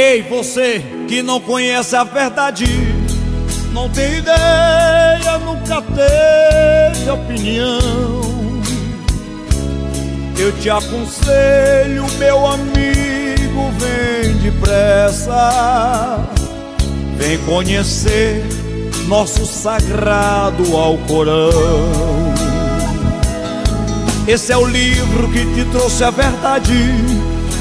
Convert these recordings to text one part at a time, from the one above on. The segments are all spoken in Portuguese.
Ei, você que não conhece a verdade, não tem ideia, nunca teve opinião. Eu te aconselho, meu amigo, vem depressa, vem conhecer nosso sagrado Alcorão. Esse é o livro que te trouxe a verdade,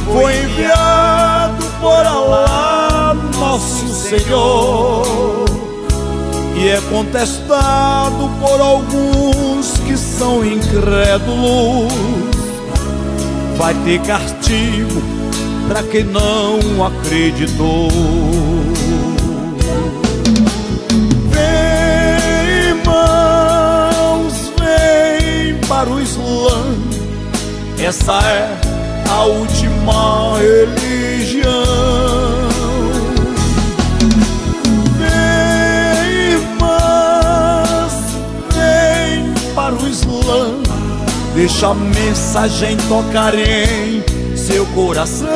foi enviado por Alá, nosso Senhor, e é contestado por alguns que são incrédulos. Vai ter castigo para quem não acreditou. Vem, irmãos, vem para o Islã. Essa é a última religião. Vem, irmãs, vem para o Islã, deixa a mensagem tocar em coração.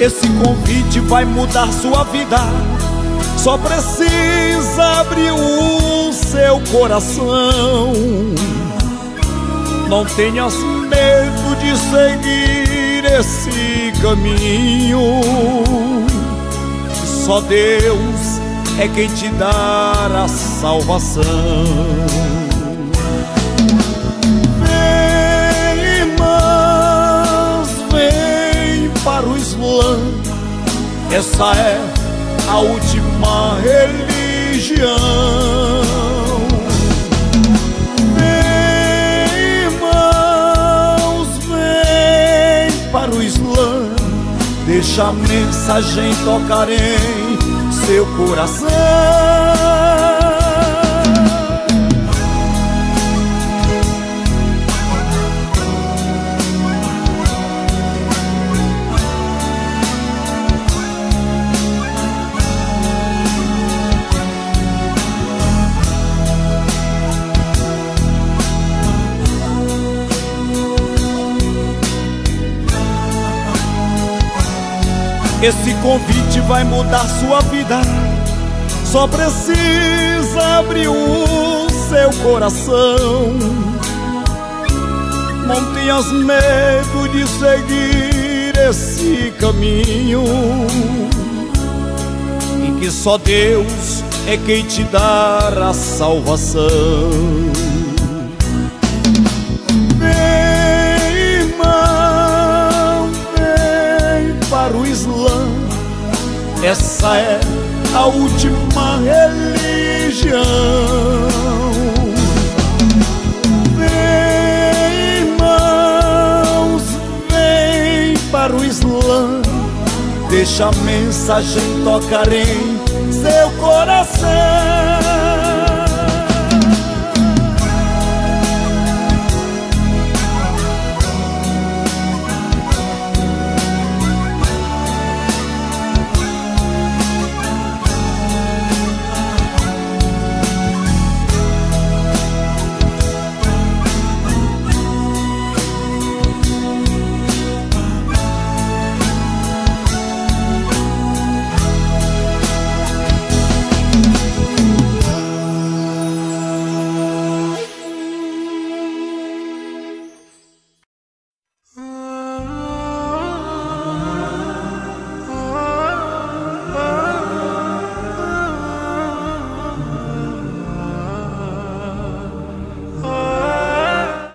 Esse convite vai mudar sua vida, só precisa abrir o seu coração. Não tenhas medo de seguir esse caminho. Só Deus é quem te a salvação. Essa é a última religião. Deixa a mensagem tocar em seu coração. Esse convite vai mudar sua vida. Só precisa abrir o seu coração. Não tenhas medo de seguir esse caminho. Em que só Deus é quem te dá a salvação. Essa é a última religião. Vem, irmãos, vem para o Islã. Deixa a mensagem tocar em seu coração.